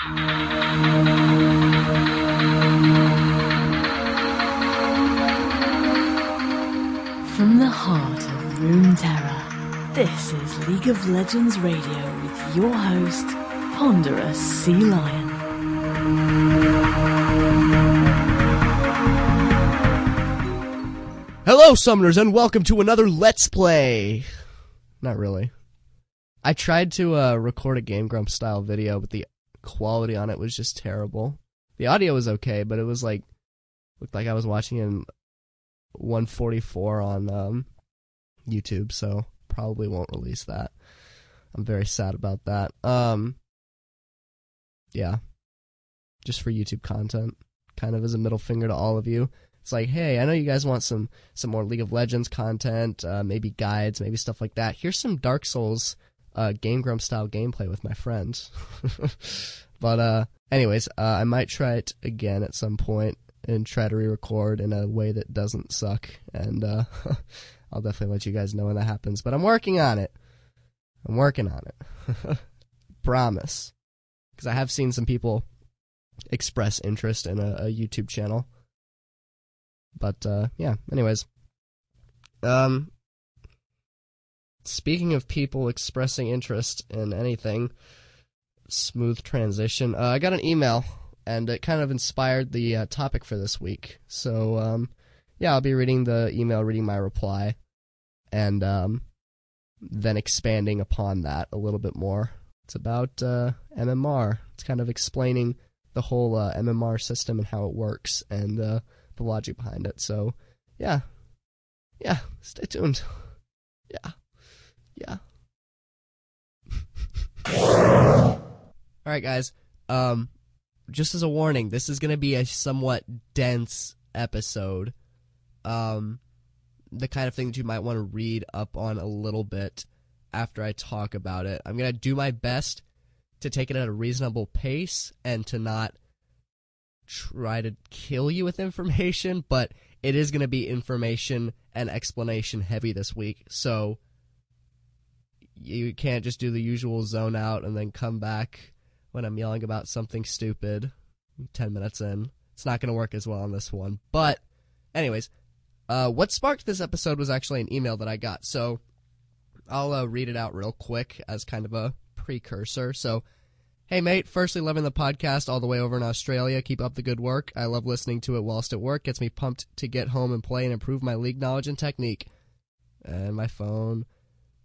From the heart of Runeterra, this is League of Legends Radio with your host, Ponderous Sea Lion. Hello, summoners, and welcome to another Let's Play. Not really. I tried to uh, record a Game Grump style video, but the quality on it was just terrible. The audio was okay, but it was like looked like I was watching in 144 on um, YouTube, so probably won't release that. I'm very sad about that. Um, yeah, just for YouTube content, kind of as a middle finger to all of you. It's like, hey, I know you guys want some some more League of Legends content, uh, maybe guides, maybe stuff like that. Here's some Dark Souls uh, Game Grump style gameplay with my friends. but uh, anyways, uh, I might try it again at some point and try to re-record in a way that doesn't suck, and uh, I'll definitely let you guys know when that happens. But I'm working on it. I'm working on it. Promise, because I have seen some people express interest in a, a YouTube channel. But uh, yeah, anyways. Um speaking of people expressing interest in anything, smooth transition. Uh, I got an email and it kind of inspired the uh, topic for this week. So um yeah, I'll be reading the email, reading my reply and um then expanding upon that a little bit more. It's about uh, MMR. It's kind of explaining the whole uh, MMR system and how it works and uh, the logic behind it. So, yeah, yeah, stay tuned. Yeah, yeah. All right, guys. Um, just as a warning, this is going to be a somewhat dense episode. Um, the kind of thing that you might want to read up on a little bit after I talk about it. I'm going to do my best to take it at a reasonable pace and to not try to kill you with information, but it is going to be information and explanation heavy this week. So you can't just do the usual zone out and then come back when I'm yelling about something stupid 10 minutes in. It's not going to work as well on this one. But, anyways, uh, what sparked this episode was actually an email that I got. So I'll uh, read it out real quick as kind of a precursor. So, Hey, mate. Firstly, loving the podcast all the way over in Australia. Keep up the good work. I love listening to it whilst at work. Gets me pumped to get home and play and improve my league knowledge and technique. And my phone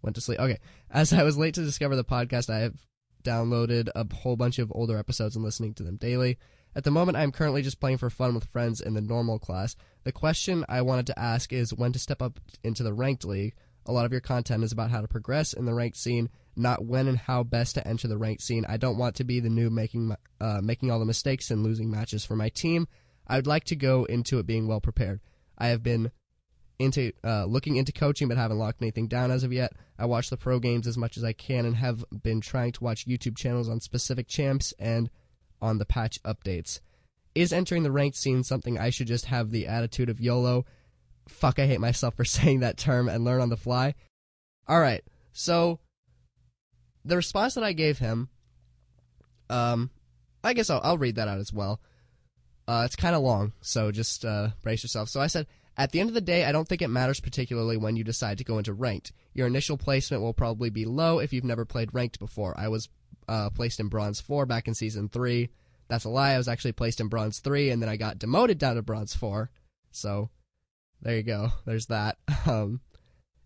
went to sleep. Okay. As I was late to discover the podcast, I have downloaded a whole bunch of older episodes and listening to them daily. At the moment, I am currently just playing for fun with friends in the normal class. The question I wanted to ask is when to step up into the ranked league. A lot of your content is about how to progress in the ranked scene not when and how best to enter the ranked scene. I don't want to be the new making uh, making all the mistakes and losing matches for my team. I would like to go into it being well prepared. I have been into uh, looking into coaching, but haven't locked anything down as of yet. I watch the pro games as much as I can, and have been trying to watch YouTube channels on specific champs and on the patch updates. Is entering the ranked scene something I should just have the attitude of YOLO? Fuck, I hate myself for saying that term and learn on the fly. All right, so the response that I gave him, um, I guess I'll, I'll read that out as well. Uh, it's kind of long, so just uh, brace yourself. So I said, at the end of the day, I don't think it matters particularly when you decide to go into ranked. Your initial placement will probably be low if you've never played ranked before. I was uh, placed in bronze four back in season three. That's a lie. I was actually placed in bronze three, and then I got demoted down to bronze four. So there you go. There's that. Um,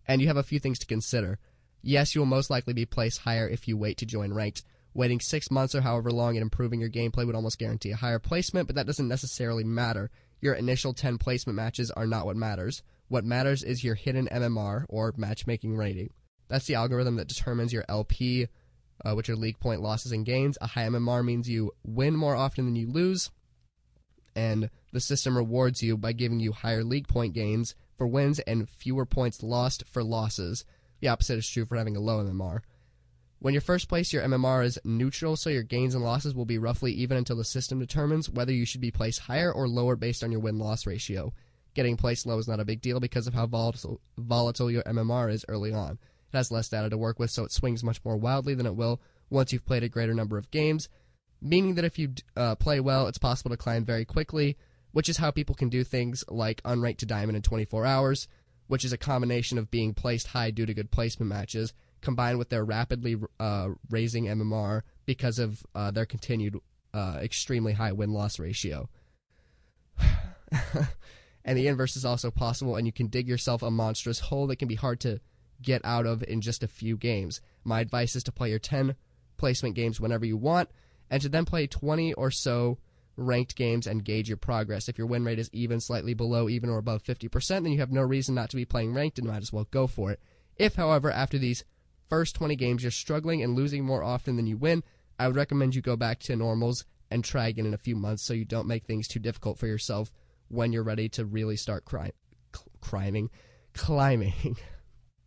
and you have a few things to consider. Yes, you will most likely be placed higher if you wait to join ranked. Waiting six months or however long and improving your gameplay would almost guarantee a higher placement, but that doesn't necessarily matter. Your initial 10 placement matches are not what matters. What matters is your hidden MMR, or matchmaking rating. That's the algorithm that determines your LP, uh, which are league point losses and gains. A high MMR means you win more often than you lose, and the system rewards you by giving you higher league point gains for wins and fewer points lost for losses. The opposite is true for having a low MMR. When you're first place, your MMR is neutral, so your gains and losses will be roughly even until the system determines whether you should be placed higher or lower based on your win loss ratio. Getting placed low is not a big deal because of how volatile, volatile your MMR is early on. It has less data to work with, so it swings much more wildly than it will once you've played a greater number of games. meaning that if you uh, play well, it's possible to climb very quickly, which is how people can do things like unranked to diamond in 24 hours, which is a combination of being placed high due to good placement matches, combined with their rapidly uh, raising MMR because of uh, their continued uh, extremely high win loss ratio. and the inverse is also possible, and you can dig yourself a monstrous hole that can be hard to get out of in just a few games. My advice is to play your 10 placement games whenever you want, and to then play 20 or so ranked games and gauge your progress. If your win rate is even, slightly below, even, or above 50%, then you have no reason not to be playing ranked and might as well go for it. If, however, after these first 20 games you're struggling and losing more often than you win, I would recommend you go back to normals and try again in a few months so you don't make things too difficult for yourself when you're ready to really start cry- climbing. Climbing.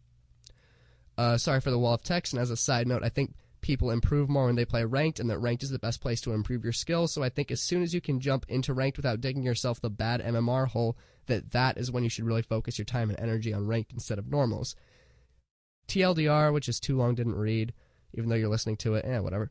uh, sorry for the wall of text, and as a side note, I think people improve more when they play ranked, and that ranked is the best place to improve your skills. So I think as soon as you can jump into ranked without digging yourself the bad MMR hole, that that is when you should really focus your time and energy on ranked instead of normals. TLDR, which is too long, didn't read, even though you're listening to it, eh, whatever.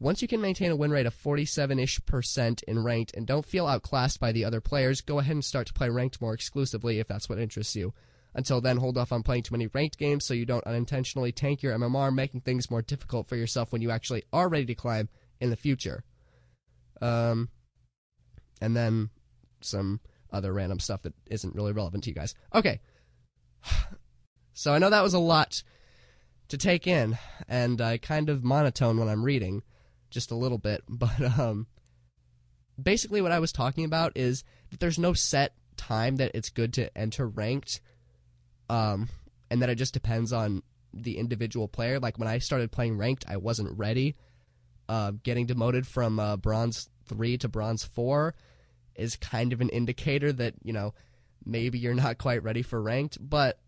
Once you can maintain a win rate of 47 ish percent in ranked and don't feel outclassed by the other players, go ahead and start to play ranked more exclusively if that's what interests you. Until then, hold off on playing too many ranked games so you don't unintentionally tank your MMR, making things more difficult for yourself when you actually are ready to climb in the future. Um, and then some other random stuff that isn't really relevant to you guys. Okay. So I know that was a lot to take in, and I kind of monotone when I'm reading, just a little bit. But um, basically, what I was talking about is that there's no set time that it's good to enter ranked um, and that it just depends on the individual player. Like when I started playing ranked, I wasn't ready. Uh, getting demoted from uh, bronze three to bronze four is kind of an indicator that you know maybe you're not quite ready for ranked. But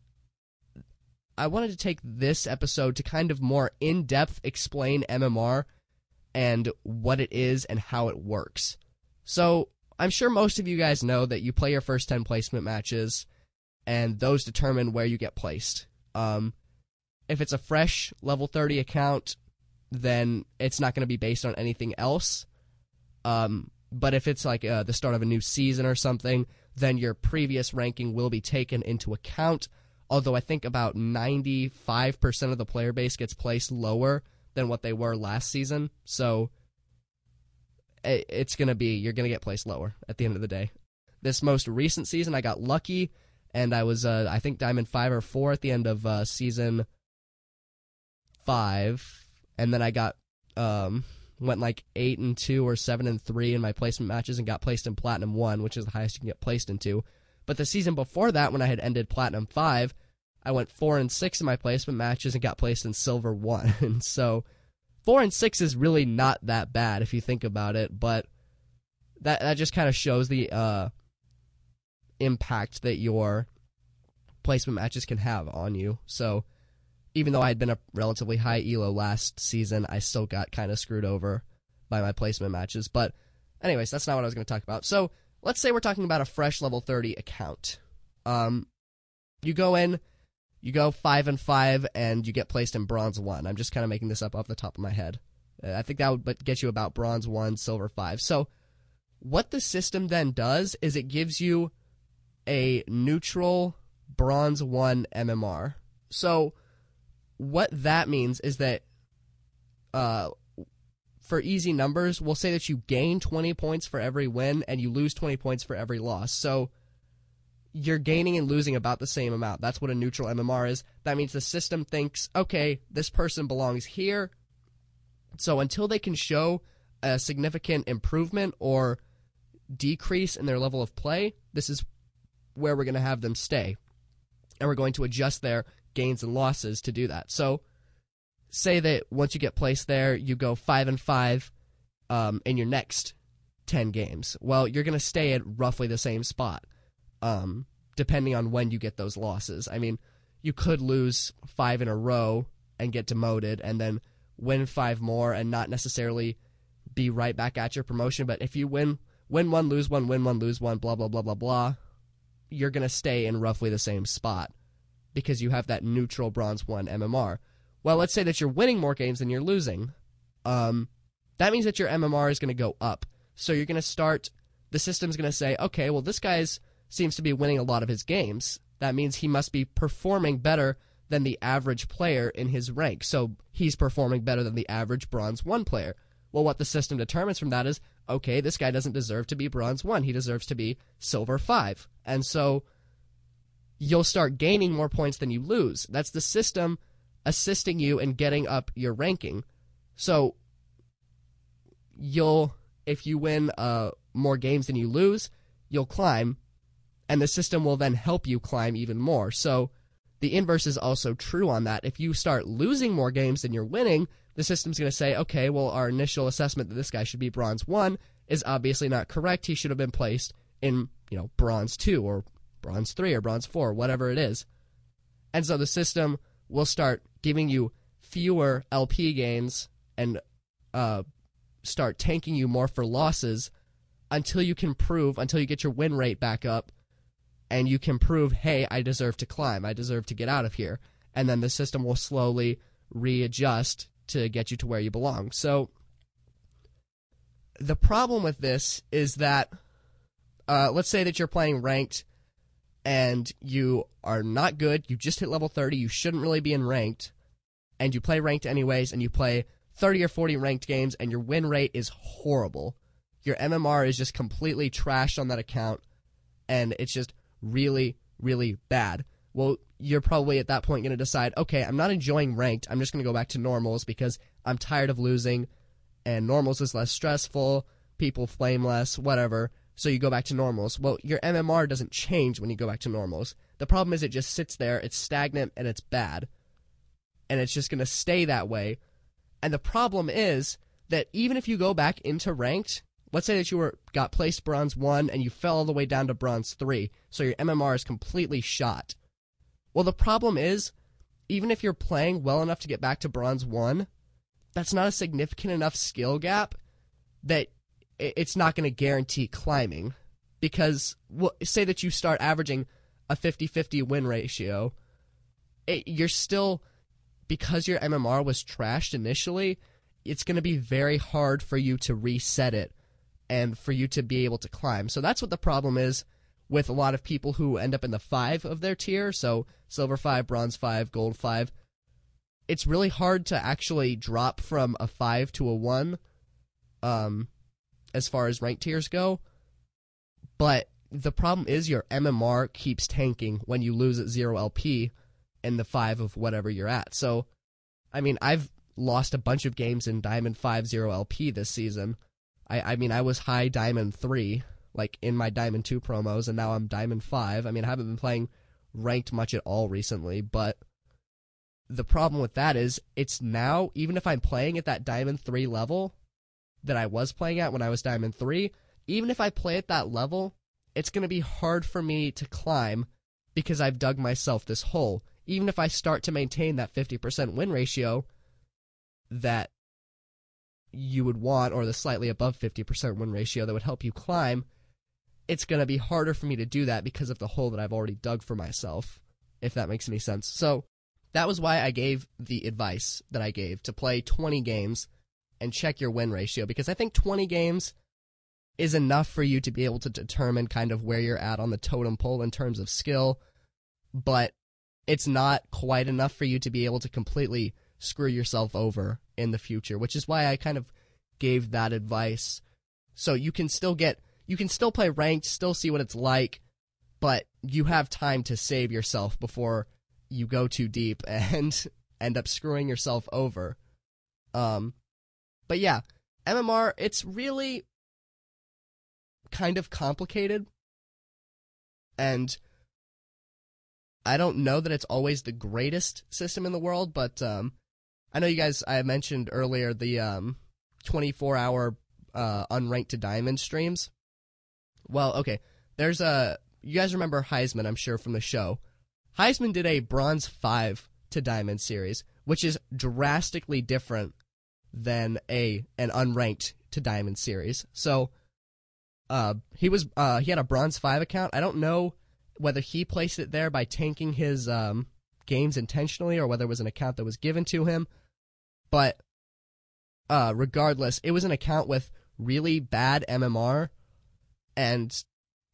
I wanted to take this episode to kind of more in depth explain MMR and what it is and how it works. So I'm sure most of you guys know that you play your first 10 placement matches and those determine where you get placed. Um, if it's a fresh level 30 account, then it's not going to be based on anything else. Um, but if it's like uh, the start of a new season or something, then your previous ranking will be taken into account. Although I think about 95% of the player base gets placed lower than what they were last season. So it's going to be, you're going to get placed lower at the end of the day. This most recent season, I got lucky and I was uh, I think diamond five or four at the end of uh, season five, and then I got um, went like eight and two or seven and three in my placement matches and got placed in platinum one, which is the highest you can get placed into. But the season before that, when I had ended platinum five, I went four and six in my placement matches and got placed in silver one. and so four and six is really not that bad if you think about it, but that that just kind of shows the uh, impact that your placement matches can have on you. So even though I had been a relatively high elo last season, I still got kind of screwed over by my placement matches. But anyways, that's not what I was going to talk about. So let's say we're talking about a fresh level 30 account. Um, you go in, you go five and five, and you get placed in bronze one. I'm just kind of making this up off the top of my head. Uh, I think that would get you about bronze one, silver five. So what the system then does is it gives you a neutral bronze 1 MMR. So what that means is that uh, for easy numbers, we'll say that you gain 20 points for every win and you lose 20 points for every loss. So you're gaining and losing about the same amount. That's what a neutral MMR is. That means the system thinks, okay, this person belongs here. So until they can show a significant improvement or decrease in their level of play, this is where we're going to have them stay. And we're going to adjust their gains and losses to do that. So, say that once you get placed there, you go 5 and 5 um, in your next 10 games. Well, you're to stay at roughly the same spot, um, depending on when you get those losses. I mean, you could lose five in a row and get demoted, and then win five more and not necessarily be right back at your promotion. But if you win, win one, lose one, win one, lose one, blah blah blah blah blah, you're to stay in roughly the same spot because you have that neutral bronze one MMR. Well, let's say that you're winning more games than you're losing. Um, that means that your MMR is going to go up. So you're going to start, the system's going to say, okay, well, this guy seems to be winning a lot of his games. That means he must be performing better than the average player in his rank. So he's performing better than the average bronze 1 player. Well, what the system determines from that is okay, this guy doesn't deserve to be bronze 1. He deserves to be silver 5. And so you'll start gaining more points than you lose. That's the system assisting you in getting up your ranking. So you'll if you win uh, more games than you lose, you'll climb, and the system will then help you climb even more. So the inverse is also true on that. If you start losing more games than you're winning, the system's going to say, okay, well, our initial assessment that this guy should be bronze one is obviously not correct. He should have been placed in, you know, bronze two or bronze three or bronze four, whatever it is. And so the system will start giving you fewer LP gains and uh, start tanking you more for losses until you can prove, until you get your win rate back up, and you can prove, hey, I deserve to climb, I deserve to get out of here. And then the system will slowly readjust to get you to where you belong. So the problem with this is that, uh, let's say that you're playing ranked and you are not good, you just hit level 30, you shouldn't really be in ranked, and you play ranked anyways, and you play 30 or 40 ranked games, and your win rate is horrible. Your MMR is just completely trashed on that account, and it's just really, really bad. Well, you're probably at that point going to decide, okay, I'm not enjoying ranked. I'm just going to go back to normals because I'm tired of losing, and normals is less stressful. People flame less, whatever so you go back to normals. Well, your MMR doesn't change when you go back to normals. The problem is it just sits there, it's stagnant, and it's bad. And it's just going to stay that way. And the problem is that even if you go back into ranked, let's say that you were got placed bronze 1 and you fell all the way down to bronze 3, so your MMR is completely shot. Well, the problem is even if you're playing well enough to get back to bronze 1, that's not a significant enough skill gap that it's not going to guarantee climbing because well, say that you start averaging a 50-50 win ratio it, you're still because your mmr was trashed initially it's going to be very hard for you to reset it and for you to be able to climb. So that's what the problem is with a lot of people who end up in the five of their tier. So silver five bronze five gold five. It's really hard to actually drop from a five to a one um, as far as rank tiers go. But the problem is your MMR keeps tanking when you lose at 0 LP in the 5 of whatever you're at. So, I mean, I've lost a bunch of games in Diamond 5 0 LP this season. I, I mean, I was high Diamond 3, like in my Diamond 2 promos, and now I'm Diamond 5. I mean, I haven't been playing ranked much at all recently, but the problem with that is it's now, even if I'm playing at that Diamond 3 level, that I was playing at when I was Diamond 3, even if I play at that level, it's going to be hard for me to climb because I've dug myself this hole. Even if I start to maintain that 50% win ratio that you would want, or the slightly above 50% win ratio that would help you climb, it's going to be harder for me to do that because of the hole that I've already dug for myself, if that makes any sense. So, that was why I gave the advice that I gave to play 20 games and check your win ratio because I think 20 games is enough for you to be able to determine kind of where you're at on the totem pole in terms of skill, but it's not quite enough for you to be able to completely screw yourself over in the future, which is why I kind of gave that advice. So you can still get, you can still play ranked, still see what it's like, but you have time to save yourself before you go too deep and end up screwing yourself over. Um, but yeah, MMR, it's really kind of complicated. And I don't know that it's always the greatest system in the world, but um, I know you guys, I mentioned earlier the um, 24 hour uh, unranked to diamond streams. Well, okay, there's a. You guys remember Heisman, I'm sure, from the show. Heisman did a bronze 5 to diamond series, which is drastically different than a an unranked to diamond series. So uh, he was uh, he had a bronze five account. I don't know whether he placed it there by tanking his um, games intentionally or whether it was an account that was given to him. But uh, regardless, it was an account with really bad MMR, and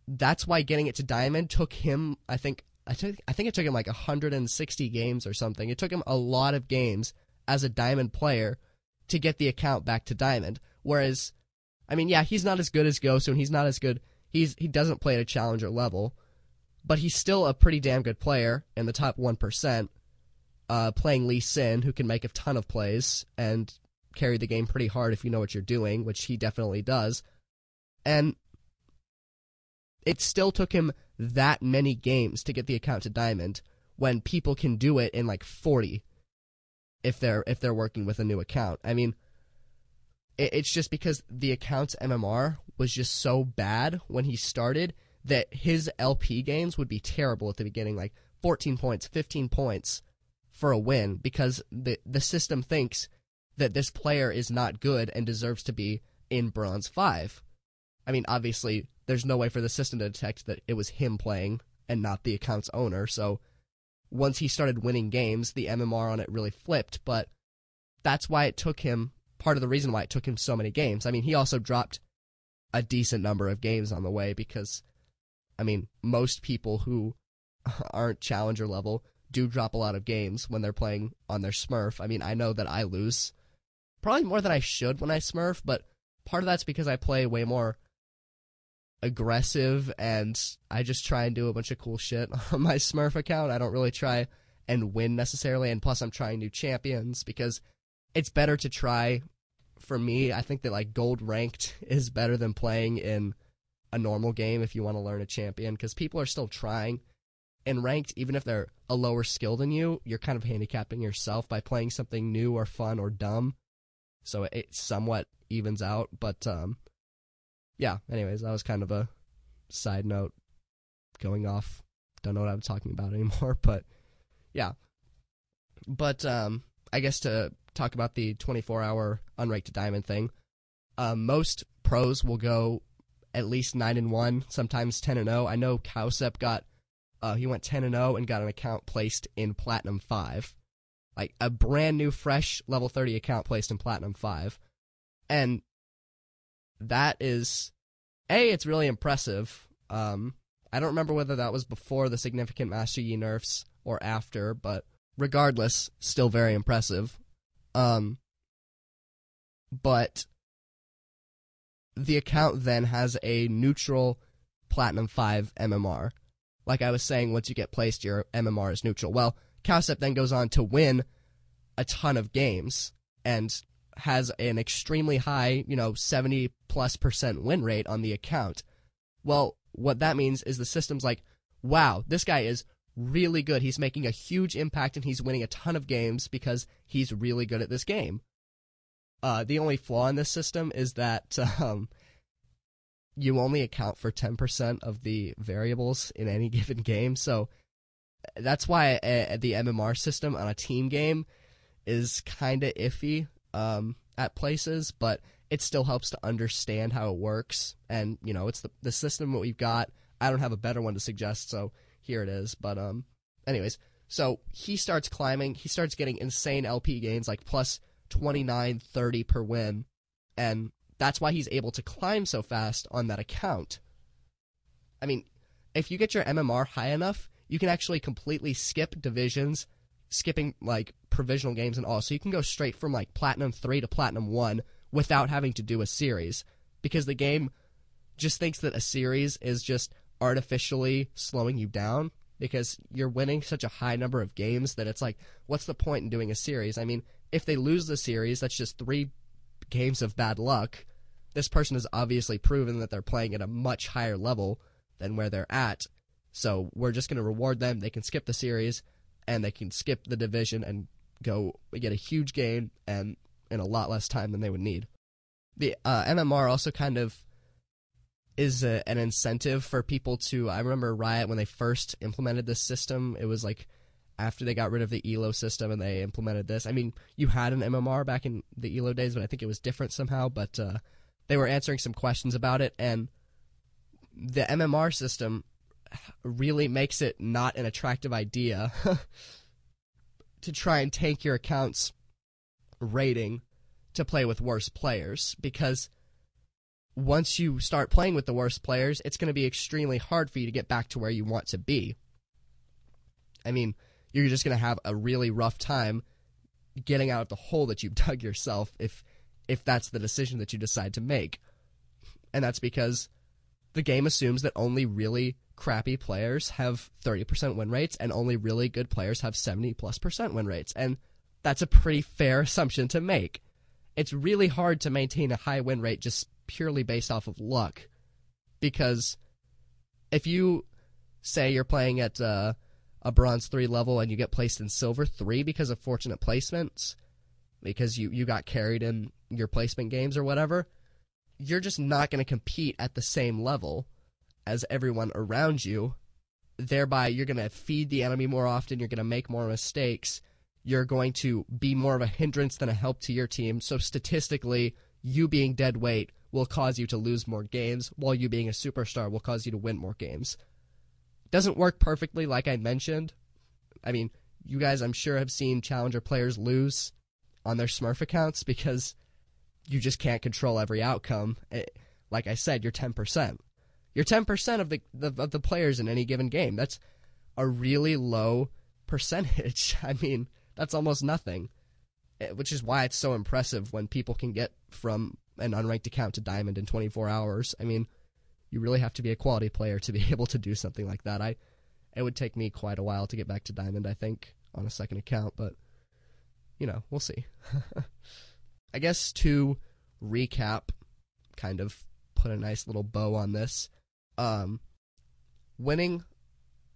that's why getting it to diamond took him. I think I took I think it took him like 160 games or something. It took him a lot of games as a diamond player to get the account back to diamond. Whereas, I mean, yeah, he's not as good as Ghost, and he's not as good. He's he doesn't play at a challenger level, but he's still a pretty damn good player in the top one percent. Uh, playing Lee Sin, who can make a ton of plays and carry the game pretty hard if you know what you're doing, which he definitely does. And it still took him that many games to get the account to diamond when people can do it in like 40 if they're if they're working with a new account. I mean, it, it's just because the account's MMR was just so bad when he started that his LP games would be terrible at the beginning, like 14 points, 15 points for a win, because the the system thinks that this player is not good and deserves to be in bronze five. I mean, obviously, there's no way for the system to detect that it was him playing and not the account's owner, so once he started winning games, the MMR on it really flipped, but that's why it took him part of the reason why it took him so many games. I mean, he also dropped a decent number of games on the way because I mean, most people who aren't challenger level do drop a lot of games when they're playing on their Smurf. I mean, I know that I lose probably more than I should when I Smurf, but part of that's because I play way more aggressive and I just try and do a bunch of cool shit on my Smurf account. I don't really try and win necessarily, and plus I'm trying new champions because it's better to try. For me, I think that like gold ranked is better than playing in a normal game if you want to learn a champion because people are still trying. And ranked, even if they're a lower skill than you, you're kind of handicapping yourself by playing something new or fun or dumb. So it somewhat evens out. But um, yeah, anyways, that was kind of a side note going off. Don't know what I'm talking about anymore, but yeah. But um, I guess to talk about the 24 hour unranked diamond thing, uh, most pros will go at least 9 and 1, sometimes 10 and 0. I know Cowsep got, uh, he went 10 and 0 and got an account placed in Platinum 5. Like a brand new, fresh level 30 account placed in Platinum 5. And that is a it's really impressive. Um, I don't remember whether that was before the significant Master Yi nerfs or after, but regardless, still very impressive. Um, but the account then has a neutral Platinum 5 MMR. Like I was saying, once you get placed, your MMR is neutral. Well, Cowsep then goes on to win a ton of games and has an extremely high, you know, 70 plus percent win rate on the account. Well, what that means is the system's like, wow, this guy is really good. He's making a huge impact and he's winning a ton of games because he's really good at this game. Uh, the only flaw in this system is that um, you only account for 10% of the variables in any given game. So that's why uh, the MMR system on a team game is kind of iffy um, at places, but it still helps to understand how it works. And you know, it's the the system that we've got. I don't have a better one to suggest, so here it is. But um, anyways, so he starts climbing. He starts getting insane LP gains, like plus 29, 30 per win, and that's why he's able to climb so fast on that account. I mean, if you get your MMR high enough, you can actually completely skip divisions, skipping like provisional games and all. So you can go straight from like Platinum 3 to Platinum 1 without having to do a series because the game just thinks that a series is just artificially slowing you down because you're winning such a high number of games that it's like what's the point in doing a series? I mean, if they lose the series, that's just 3 games of bad luck. This person has obviously proven that they're playing at a much higher level than where they're at. So we're just going to reward them. They can skip the series and they can skip the division and go get a huge gain and in a lot less time than they would need. The uh, MMR also kind of is a, an incentive for people to. I remember Riot when they first implemented this system. It was like after they got rid of the Elo system and they implemented this. I mean, you had an MMR back in the Elo days, but I think it was different somehow. But uh, they were answering some questions about it, and the MMR system really makes it not an attractive idea to try and tank your account's rating to play with worse players because once you start playing with the worst players, it's going to be extremely hard for you to get back to where you want to be. I mean, you're just going to have a really rough time getting out of the hole that you've dug yourself if if that's the decision that you decide to make. And that's because the game assumes that only really crappy players have 30% win rates and only really good players have 70 plus percent win rates. And that's a pretty fair assumption to make. It's really hard to maintain a high win rate just purely based off of luck. Because if you say you're playing at uh, a bronze 3 level and you get placed in silver 3 because of fortunate placements, because you, you got carried in your placement games or whatever, you're just not going to compete at the same level as everyone around you. Thereby, you're going to feed the enemy more often, you're going to make more mistakes, you're going to be more of a hindrance than a help to your team. So, statistically, you being dead weight will cause you to lose more games, while you being a superstar will cause you to win more games. Doesn't work perfectly, like I mentioned. I mean, you guys, I'm sure, have seen Challenger players lose on their Smurf accounts because you just can't control every outcome. It, like I said, you're 10%. You're 10% of the, the of the players in any given game. That's a really low percentage. I mean, that's almost nothing. Eh, which is why it's so impressive when people can get from an unranked account to diamond in 24 hours. I mean, you really have to be a quality player to be able to do something like that. I it would take me quite a while to get back to diamond, I think, on a second account, but you know, we'll see. I guess to recap, kind of put a nice little bow on this. Um, winning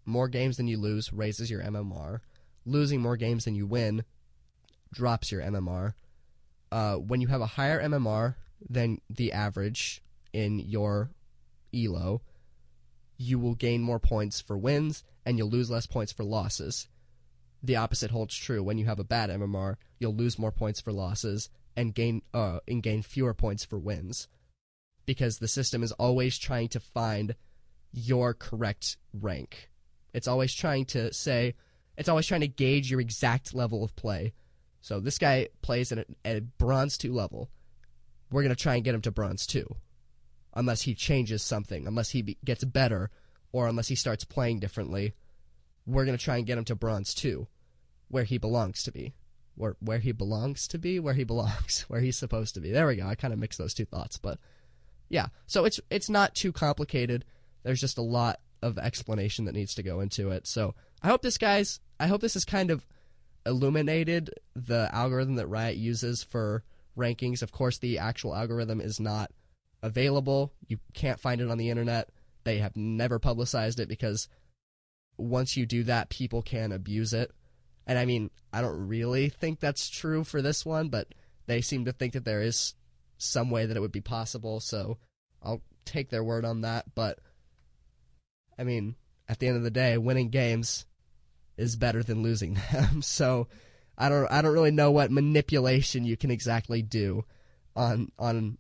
more games than you lose raises your MMR. Losing more games than you win drops your MMR. Uh, when you have a higher MMR than the average in your ELO, you will gain more points for wins and you'll lose less points for losses. The opposite holds true. When you have a bad MMR, you'll lose more points for losses and gain uh, and gain fewer points for wins because the system is always trying to find your correct rank. It's always trying to say, it's always trying to gauge your exact level of play. So this guy plays at a, at a bronze 2 level. We're going to try and get him to bronze 2. Unless he changes something, unless he be, gets better, or unless he starts playing differently. We're going to try and get him to bronze 2, where he belongs to be where where he belongs to be, where he belongs, where he's supposed to be. There we go. I kind of mixed those two thoughts, but yeah. So it's it's not too complicated. There's just a lot of explanation that needs to go into it. So I hope this guys, I hope this has kind of illuminated the algorithm that Riot uses for rankings. Of course, the actual algorithm is not available. You can't find it on the internet. They have never publicized it because once you do that, people can abuse it. And I mean, I don't really think that's true for this one, but they seem to think that there is some way that it would be possible, so I'll take their word on that. But I mean, at the end of the day, winning games is better than losing them. so I don't I don't really know what manipulation you can exactly do on on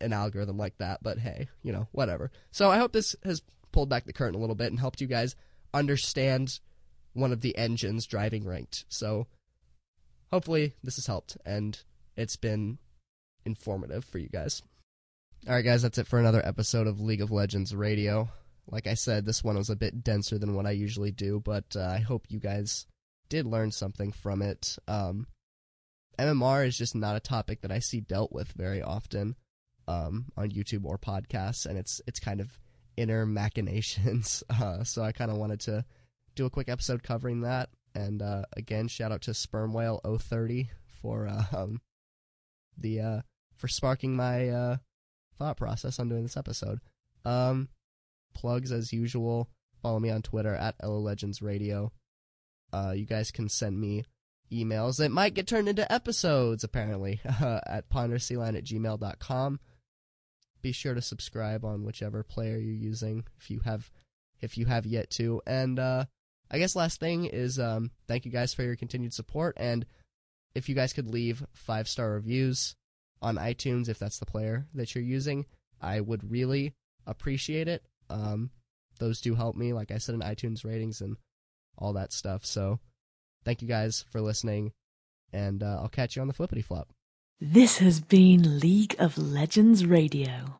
an algorithm like that, but hey, you know, whatever. So I hope this has pulled back the curtain a little bit and helped you guys understand one of the engines driving ranked. So hopefully this has helped and it's been informative for you guys. All right, guys, that's it for another episode of League of Legends Radio. Like I said, this one was a bit denser than what I usually do, but uh, I hope you guys did learn something from it. Um, MMR is just not a topic that I see dealt with very often um, on YouTube or podcasts, and it's it's kind of inner machinations. Uh, so I kind of wanted to do a quick episode covering that. And uh, again, shout out to Sperm Whale 030 for uh, um, the uh, for sparking my uh, thought process on doing this episode. Um, plugs as usual. Follow me on Twitter at LO Legends Radio. Uh, you guys can send me emails that might get turned into episodes, apparently, at pondersealine at gmail.com. Be sure to subscribe on whichever player you're using if you have if you have yet to. And uh, I guess last thing is um, thank you guys for your continued support. And if you guys could leave five star reviews on iTunes, if that's the player that you're using, I would really appreciate it. Um, those do help me, like I said, in iTunes ratings and all that stuff. So thank you guys for listening, and uh, I'll catch you on the flippity flop. This has been League of Legends Radio.